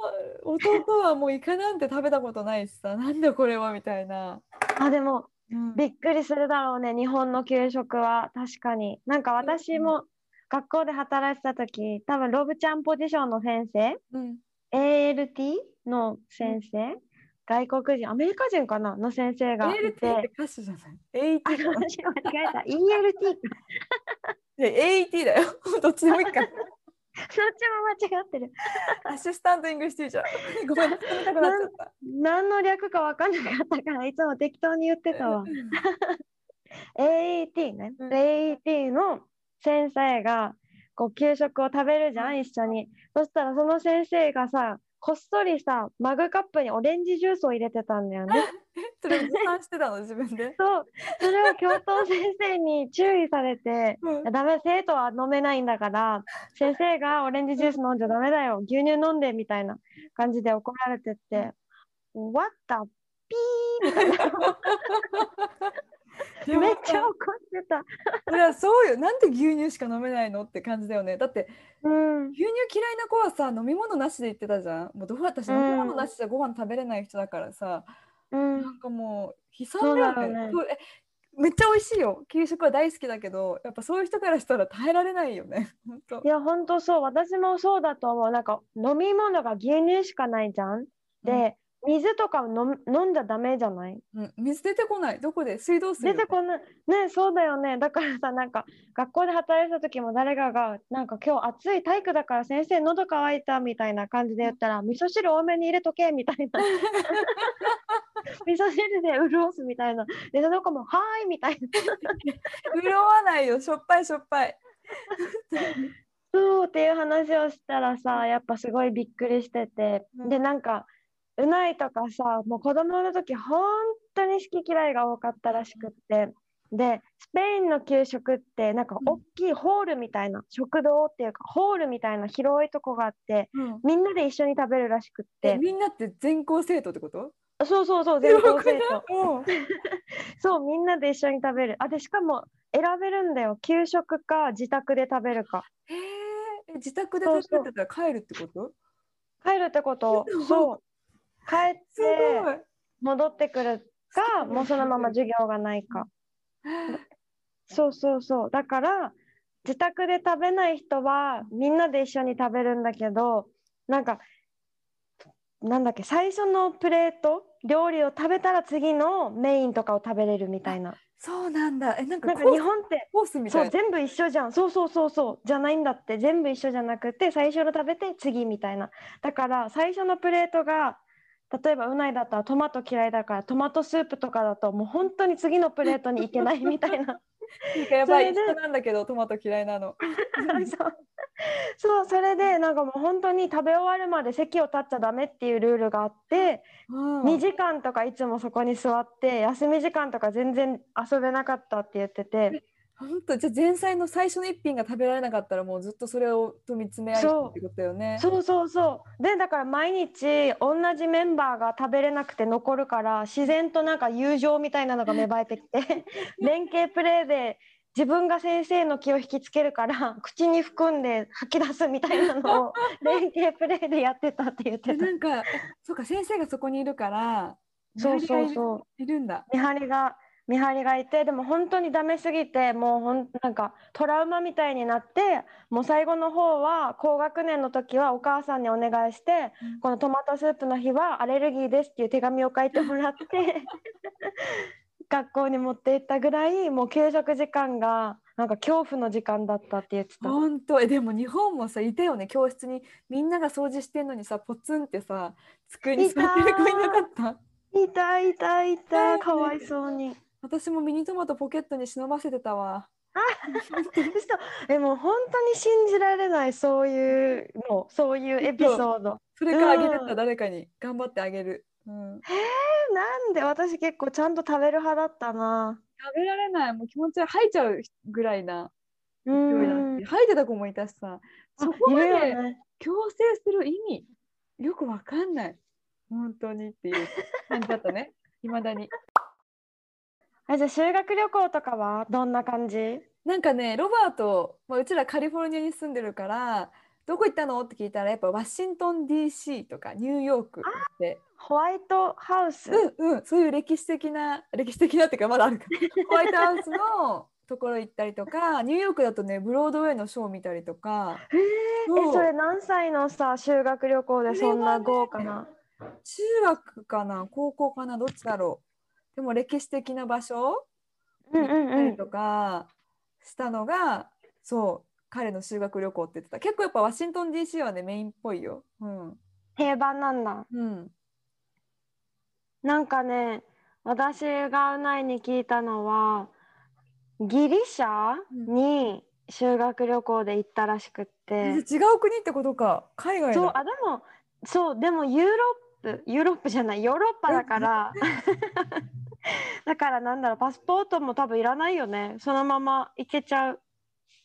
弟はもうイカなんて食べたことないしさなんだこれはみたいな、あ、でもうんびっくりするだろうね。日本の給食は確かに。なんか私も学校で働いてた時、多分ロブちゃんポジションの先生、うん、ALT の先生、外国人、アメリカ人かな？の先生がい ALT ってて。歌手じゃない？AT 間違えた。ELT か。いや AET だよ どっちでもいいかちも間違ってる。Assistant English Teacher ごめんなさいな何の略か分かんなかったからいつも適当に言ってたわ。AET ね、うん AET の先生がこう給食を食べるじゃん、一緒に。そしたらその先生がさ、こっそりさ、マグカップにオレンジジュースを入れてたんだよね。それを持参してたの？自分で？そう、それを教頭先生に注意されて、うん。ダメ、生徒は飲めないんだから、先生がオレンジジュース飲んじゃダメだよ、牛乳飲んでみたいな感じで怒られてって、What the ピーみたいな。めっちゃ怒ってた。いやそうよ。なんで牛乳しか飲めないのって感じだよね。だってうん。牛乳嫌いな子はさ飲み物なしで言ってたじゃん。もうどう私うん。飲み物なしじゃご飯食べれない人だからさ、うん。なんかもう悲惨だよね。めっちゃ美味しいよ。給食は大好きだけどやっぱそういう人からしたら耐えられないよね。本当。いや、ほんとそう。私もそうだと思う。なんか、飲み物が牛乳しかないじゃん。で、水とか飲む飲んじゃダメじゃない？うん、水出てこないどこで？水道水出てこない。ね、そうだよね。だからさ、なんか、学校で働いてた時も誰かが、なんか今日暑い体育だから先生喉乾いたみたいな感じで言ったら、味噌汁多めに入れとけみたいな。味噌汁で潤すみたいな。で、その子も、はーいみたいな。潤わないよしょっぱいしょっぱいそうっていう話をしたらさ、やっぱすごいびっくりしてて、うんで、なんか、うないとかさ、もう子供の時、本当に好き嫌いが多かったらしくって、で、スペインの給食って、なんかうん。大きいホールみたいな、食堂っていうか、ホールみたいな広いとこがあって、うん。みんなで一緒に食べるらしくっえて、みんなって全校生徒ってこと？そうそうそう、全校生徒。うん。そう、みんなで一緒に食べる。あ、で、しかも選べるんだよ。給食か自宅で食べるか。へー。え自宅で食べてたら帰るってこと？帰るってこと。そう。帰っすて戻ってくるか、もうそのまま授業がないか。そうそうそう。だから、自宅で食べない人はみんなで一緒に食べるんだけど、なんか、なんだっけ、最初のプレート、料理を食べたら次のメインとかを食べれるみたいな。そうなんだえなんか日本って、コースみたいう全部一緒じゃん。そうそうそうそう。じゃないんだって。全部一緒じゃなくて、最初の食べて次みたいな。だから、最初のプレートが、例えばうないだったらトマト嫌いだからトマトスープとかだともう本当に次のプレートに行けないみたいな。やばい人なんだけどトマト嫌いなの。そう。そうそれでなんかもう本当に食べ終わるまで席を立っちゃダメっていうルールがあって、うん。2時間とかいつもそこに座って休み時間とか全然遊べなかったって言ってて本当じゃあ前菜の最初の一品が食べられなかったらもうずっとそれをと見つめ合いってことだよね。そうそうそうでだから毎日同じメンバーが食べれなくて残るから自然となんか友情みたいなのが芽 生えてきて連携プレーで自分が先生の気を引きつけるから口に含んで吐き出すみたいなのを 連携プレーでやってたって言ってたでなんかえそうか先生がそこにいるからそうそううそういるんだ。見張りが見張りがいてでも本当にダメすぎてもうほんなんかトラウマみたいになってもう最後の方は高学年の時はお母さんにお願いして、うん。このトマトスープの日はアレルギーですっていう手紙を書いてもらって 学校に持って行ったぐらいもう給食時間がなんか恐怖の時間だったって言ってた。本当。えでも日本もさいたよね。教室にみんなが掃除してんのにさポツンってさ机に座ってる子いなかった？いたいたいたかわいそうに。私もミニトマトポケットに忍ばせてたわ。嘘でも本当に信じられないそういうのそういうエピソード。それからあげてたうん誰かに頑張ってあげる。うん、えなんで？私結構ちゃんと食べる派だったな。食べられないもう気持ちが吐いちゃうぐらいなう勢いだ吐いてた子もいたしさそこまで。強制する意味よくわかんない本当にっていう感じだったねいまだにあじゃあ修学旅行とかはどんな感じ？なんかねロバート、まあ、うちらカリフォルニアに住んでるからどこ行ったの？って聞いたらやっぱワシントン DC とかニューヨークって。ホワイトハウス。うんうん。そういう歴史的な歴史的なっていうかまだあるか。ホワイトハウスのところ行ったりとかニューヨークだとねブロードウェイのショー見たりとか。へえそう。えそれ何歳のさ修学旅行でそんな豪華な？中学かな？高校かな？どっちだろう？でも歴史的な場所うんうんうん。行ったりとかしたのが、そう彼の修学旅行って言ってた。結構やっぱワシントン DC はねメインっぽいよ。うん。定番なんだ。うん。なんかね私が前に聞いたのはギリシャに修学旅行で行ったらしくって。違う国ってことか。海外そうだあでもそうでも Europe Europe じゃないヨーロッパだから だからなんだろうパスポートも多分いらないよね。そのまま行けちゃう。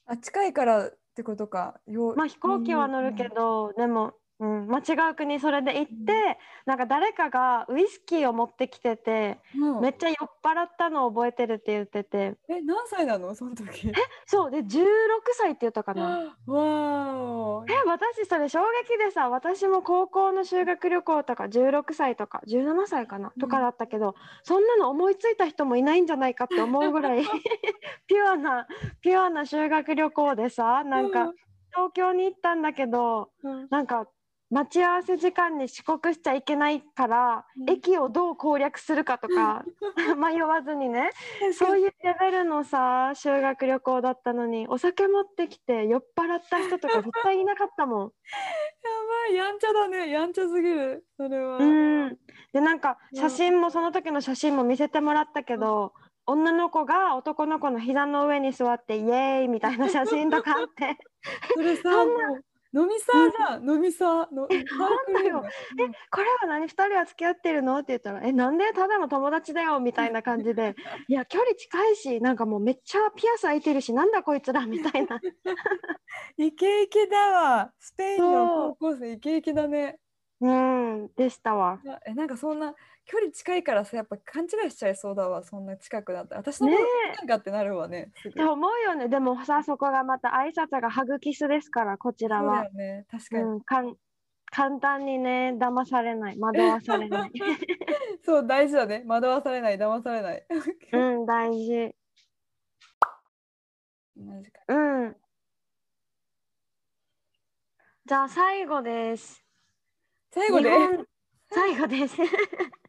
あ近いからってことか。よまあ飛行機は乗るけど、でも、うん、まあ、違う国それで行って、なんか誰かがウイスキーを持ってきてて、うん。めっちゃ酔っ払ったのを覚えてるって言ってて。え何歳なの？その時。そう。で16歳って言ったかな。わーえ私それ衝撃でさ私も高校の修学旅行とか16歳とか17歳かなとかだったけど、そんなの思いついた人もいないんじゃないかって思うぐらい ピュアなピュアな修学旅行でさなんか東京に行ったんだけどうん。なんか待ち合わせ時間に遅刻しちゃいけないから、うん。駅をどう攻略するかとか 迷わずにねそういうレベルのさ修学旅行だったのにお酒持ってきて酔っ払った人とか 絶対いなかったもん。やばいやんちゃだね。やんちゃすぎる。それは、うん、でなんかうん写真もその時の写真も見せてもらったけど、女の子が男の子の膝の上に座ってイエーイみたいな写真とかあって。それさそんな飲みさじゃん、飲みさのえな。んだよ。えこれは何2人は付き合ってるの？って言ったら「えなんでただの友達だよ」みたいな感じで「いや距離近いしなんかもうめっちゃピアス開いてるしなんだこいつら」みたいな。イケイケだわ。スペインそのう。高校生イケイケだね。うんでしたわ。なえなんかそんな距離近いからさやっぱ勘違いしちゃいそうだわそんな近くだったら私のねことなんかってなるわねって思うよねでもさそこがまた挨拶がハグキスですからこちらはそうだよ。ね確かに、うん、かん簡単にね騙されない惑わされない。そう大事だね惑わされない騙されない うん大事。うん。じゃあ最後です。最後で？日本最後です。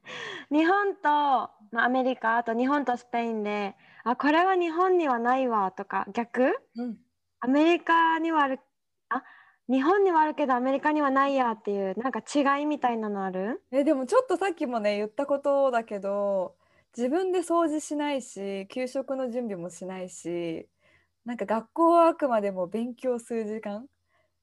日本と、まあ、アメリカあと日本とスペインであこれは日本にはないわとか逆？うん。アメリカにはあるあ日本にはあるけどアメリカにはないやっていうなんか違いみたいなのある？えでもちょっとさっきもね言ったことだけど自分で掃除しないし給食の準備もしないしなんか学校はあくまでも勉強する時間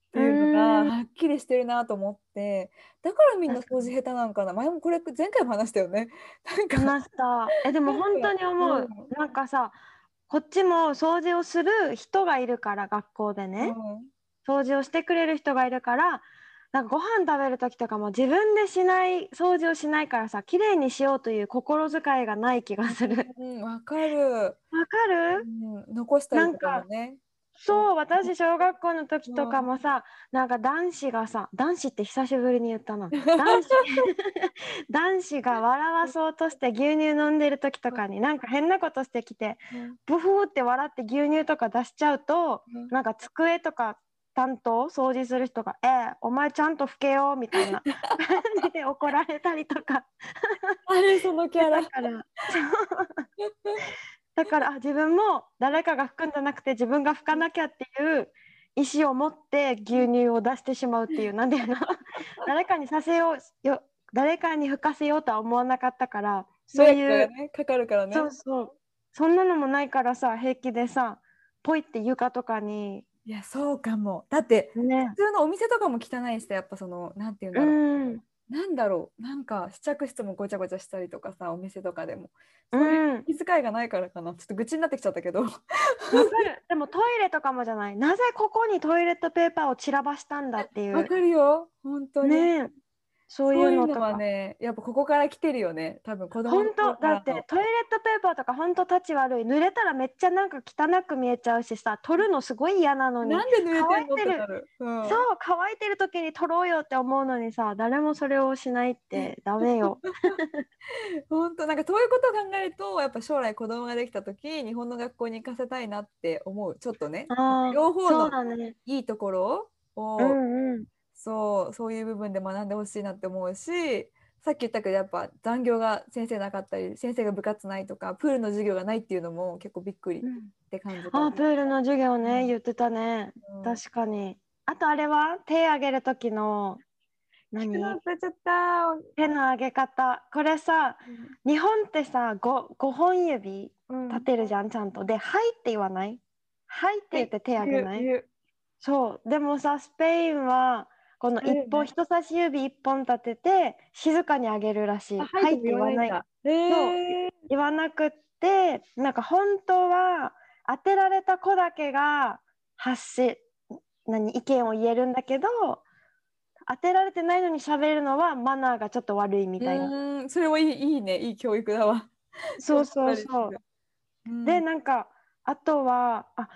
っていうのがうんはっきりしてるなと思ってだからみんな掃除下手なんかな前もこれ前回も話したよね。なんか話した。え、でも本当に思う。うんなんかさ、こっちも掃除をする人がいるから、学校でね。うん掃除をしてくれる人がいるから、なんかご飯食べる時とかも自分でしない、掃除をしないからさ、綺麗にしようという心遣いがない気がする。うん、わかる、わかる？うん、残したりとかもね。そう、私、小学校の時とかもさ、なんか男子がさ、男子って久しぶりに言ったな。男子 男子が笑わそうとして牛乳飲んでる時とかに、なんか変なことしてきて、ブフーって笑って牛乳とか出しちゃうと、うん。なんか机とか担当掃除する人が「ええお前ちゃんと拭けよ」みたいな。感 じで怒られたりとか。あれそのキャラ。だ。からだからあ自分も誰かが拭くんじゃなくて自分が拭かなきゃっていう意思を持って牛乳を出してしまうっていうなんていうの？誰かにさせようよ誰かに拭かせようとは思わなかったからそう迷いう、ね、かかるからね。そうそうそんなのもないからさ平気でさポイって床とかにいや、そうかも。だって、ね普通のお店とかも汚いしさ、やっぱその、なんていうんだうろう。んなんだろう。なんか、試着室もごちゃごちゃしたりとかさ、お店とかでも。うそうんいう気遣いがないからかな。ちょっと愚痴になってきちゃったけど。でもトイレとかもじゃないなぜここにトイレットペーパーを散らばしたんだっていうわかるよ。本当に。ねえそういうのとか。はね、やっぱここから来てるよね。多分子供本当。だってトイレットペーパーとか本当立ち悪い。濡れたらめっちゃなんか汚く見えちゃうしさ取るのすごい嫌なのに。なんで濡れてんのっ乾いて。うん。そう乾いてる時に取ろうよって思うのにさ誰もそれをしないってダメよ。本当なんかそういうことを考えるとやっぱ将来子供ができた時日本の学校に行かせたいなって思う。ちょっとね両方のいいところを、うんうんそうそういう部分で学んでほしいなって思うしさっき言ったけどやっぱ残業が先生なかったり先生が部活ないとかプールの授業がないっていうのも結構びっくりっうん。て感じかな。あプールの授業ね、うん。言ってたね。うん。確かに。あとあれは手挙げる時の何？手の上げ方。これさ日本ってさ 5, 5本指うん。立てるじゃんちゃんと。で「はい」って言わない「はい」って言って手挙げない、そう。でもさスペインはこの一本、人差し指一本立てて静かに上げるらしい。はいって言わないんだへー言わなくってなんか本当は当てられた子だけが発し何意見を言えるんだけど当てられてないのに喋るのはマナーがちょっと悪いみたいな。それもいいいいねいい教育だわ。そうそうそう。うん。でなんかあとはあ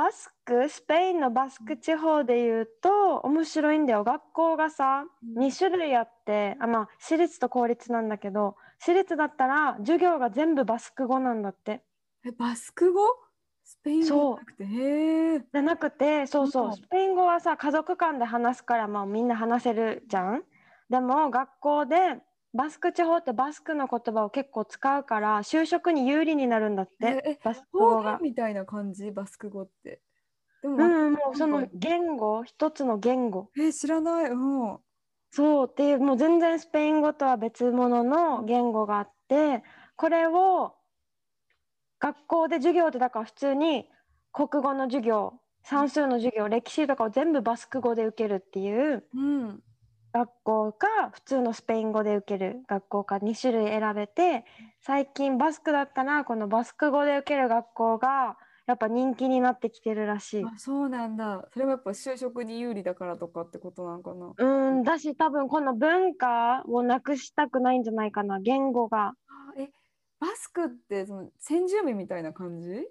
バスクスペインのバスク地方で言うと面白いんだよ。学校がさうん。2種類あってあまあ私立と公立なんだけど私立だったら授業が全部バスク語なんだって。えバスク語？スペイン語じゃなくて？へえ。じゃなくてそうそう、うんスペイン語はさ家族間で話すからまあみんな話せるじゃん。でも学校でバスク地方ってバスクの言葉を結構使うから就職に有利になるんだってええバスク方語が言みたいな感じ？バスク語って。でも、うんもうその言語一つの言語え知らない。うん。そうっていうもう全然スペイン語とは別物の言語があってこれを学校で授業でだから普通に国語の授業算数の授業歴史とかを全部バスク語で受けるっていううん。学校か普通のスペイン語で受ける学校か2種類選べて最近バスクだったらこのバスク語で受ける学校がやっぱ人気になってきてるらしい。あそうなんだ。それもやっぱ就職に有利だからとかってことなのかな？うんだし多分この文化をなくしたくないんじゃないかな言語が。あえバスクってその先住民みたいな感じ？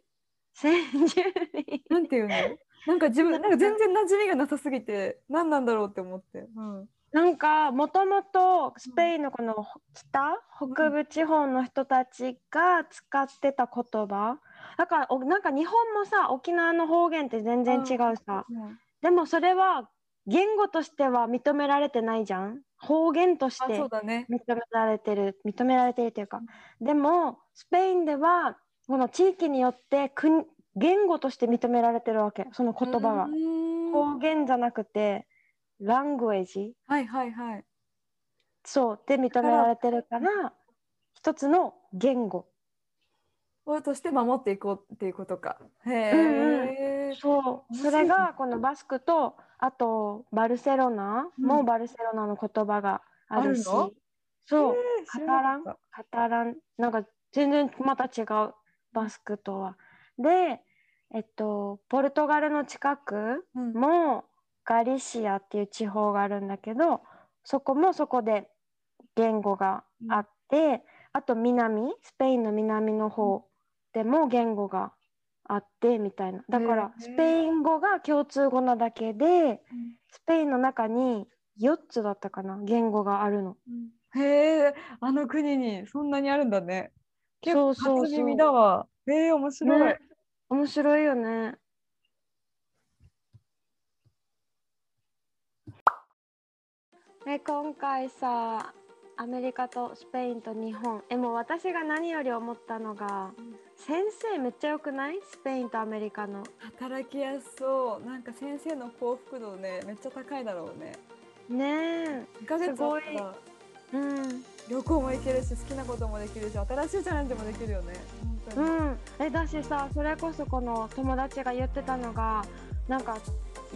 先住民なんていうの？なんか自分なんか全然馴染みがなさすぎて何なんだろうって思って。うん。なんかもともとスペインのこの北北部地方の人たちが使ってた言葉。だからおなんか日本もさ沖縄の方言って全然違うさ。うん。でもそれは言語としては認められてないじゃん。方言としあて。認められてる。認められてるというか。でもスペインではこの地域によって国言語として認められてるわけ。その言葉がうーん。方言じゃなくてラングエージはいはいはい。そうで認められてるから一つの言語。をとして守っていこうっていうことか。へえ。そう。それがこのバスクとあとバルセロナもバルセロナの言葉があるし、あるの？そう。カタランカタランなんか全然また違うバスクとは。でえっとポルトガルの近くもガリシアっていう地方があるんだけどそこもそこで言語があって、あと南スペインの南の方でも言語があってみたいなだからスペイン語が共通語なだけでスペインの中に4つだったかな言語があるの。へえ、あの国にそんなにあるんだね。結構そうそうそう初耳だわ。へえ、面白い。ね面白いよね。え今回さアメリカとスペインと日本。えもう私が何より思ったのが先生めっちゃ良くない？スペインとアメリカの。働きやすそう。なんか先生の幸福度ね、めっちゃ高いだろうね。ね2ヶ月すごい。あったらえうん。旅行も行けるし、好きなこともできるし、新しいチャレンジもできるよね。うん、えだしさそれこそこの友達が言ってたのがなんか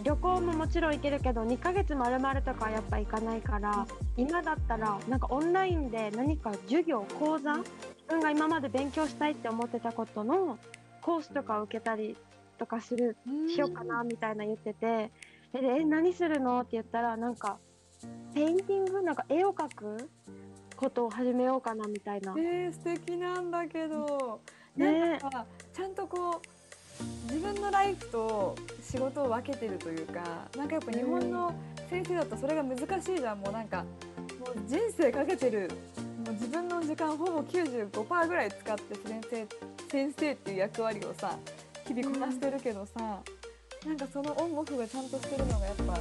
旅行ももちろん行けるけど2ヶ月まるまるとかはやっぱ行かないから今だったらなんかオンラインで何か授業講座自分が今まで勉強したいって思ってたことのコースとかを受けたりとかするうん。しようかなみたいな言っててえでえ何するのって言ったらなんか painting なんか絵を描くことを始めようかなみたいな。えー、素敵なんだけど、ね。なんかちゃんとこう自分のライフと仕事を分けてるというかなんかやっぱ日本の先生だとそれが難しいじゃん。もうなんかもう人生かけてるもう自分の時間ほぼ95%ぐらい使って先生先生っていう役割をさ日々こなしてるけどさ、なんかそのオンオフがちゃんとしてるのがやっぱ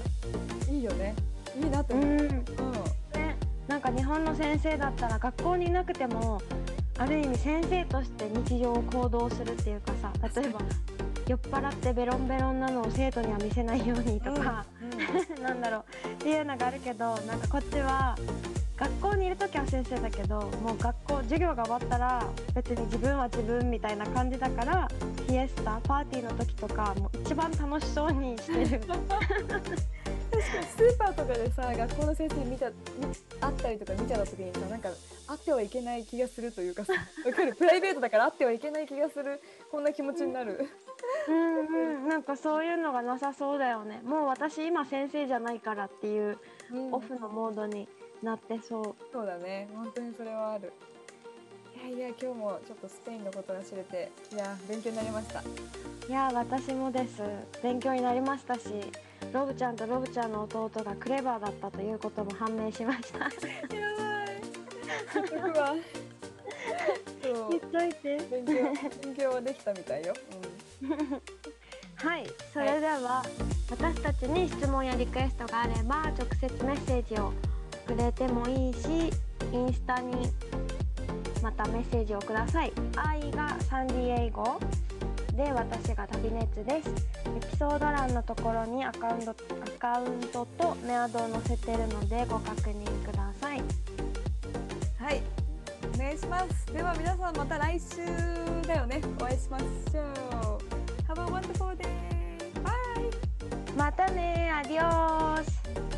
いいよね。いいなとう思う。うん。ん。ね、なんか日本の先生だったら学校にいなくてもある意味先生として日常を行動するっていうかさ例えば酔っ払ってベロンベロンなのを生徒には見せないようにとか、なんだろう。っていうのがあるけどなんかこっちは学校にいる時は先生だけどもう学校授業が終わったら別に自分は自分みたいな感じだからフィエスタパーティーの時とかもう一番楽しそうにしてる。確かにスーパーとかでさ学校の先生見た見会ったりとか見ちゃった時にさなんか会ってはいけない気がするというかさ わかる？プライベートだから会ってはいけない気がするこんな気持ちになる。うんうん、なんかそういうのがなさそうだよね。もう私今先生じゃないからっていうオフのモードになってそう。そうだね本当にそれはある。いやいや今日もちょっとスペインのことが知れていや勉強になりました。いや私もです。勉強になりましたし、ロブちゃんとロブちゃんの弟がクレバーだったということも判明しました。やばい。言っとくわ。そう言っといて。勉強勉強はできたみたいよ。はい、それでは、私たちに質問やリクエストがあれば直接メッセージをくれてもいいし、インスタにまたメッセージをください。愛がサンディエイゴで私が旅熱です。エピソード欄のところにアカウントアカウントとメアドを載せてるのでご確認ください。うん。はい。お願いします。では皆さんまた来週だよね。お会いしましょう。Have a wonderful day. Bye. またね、アディオース。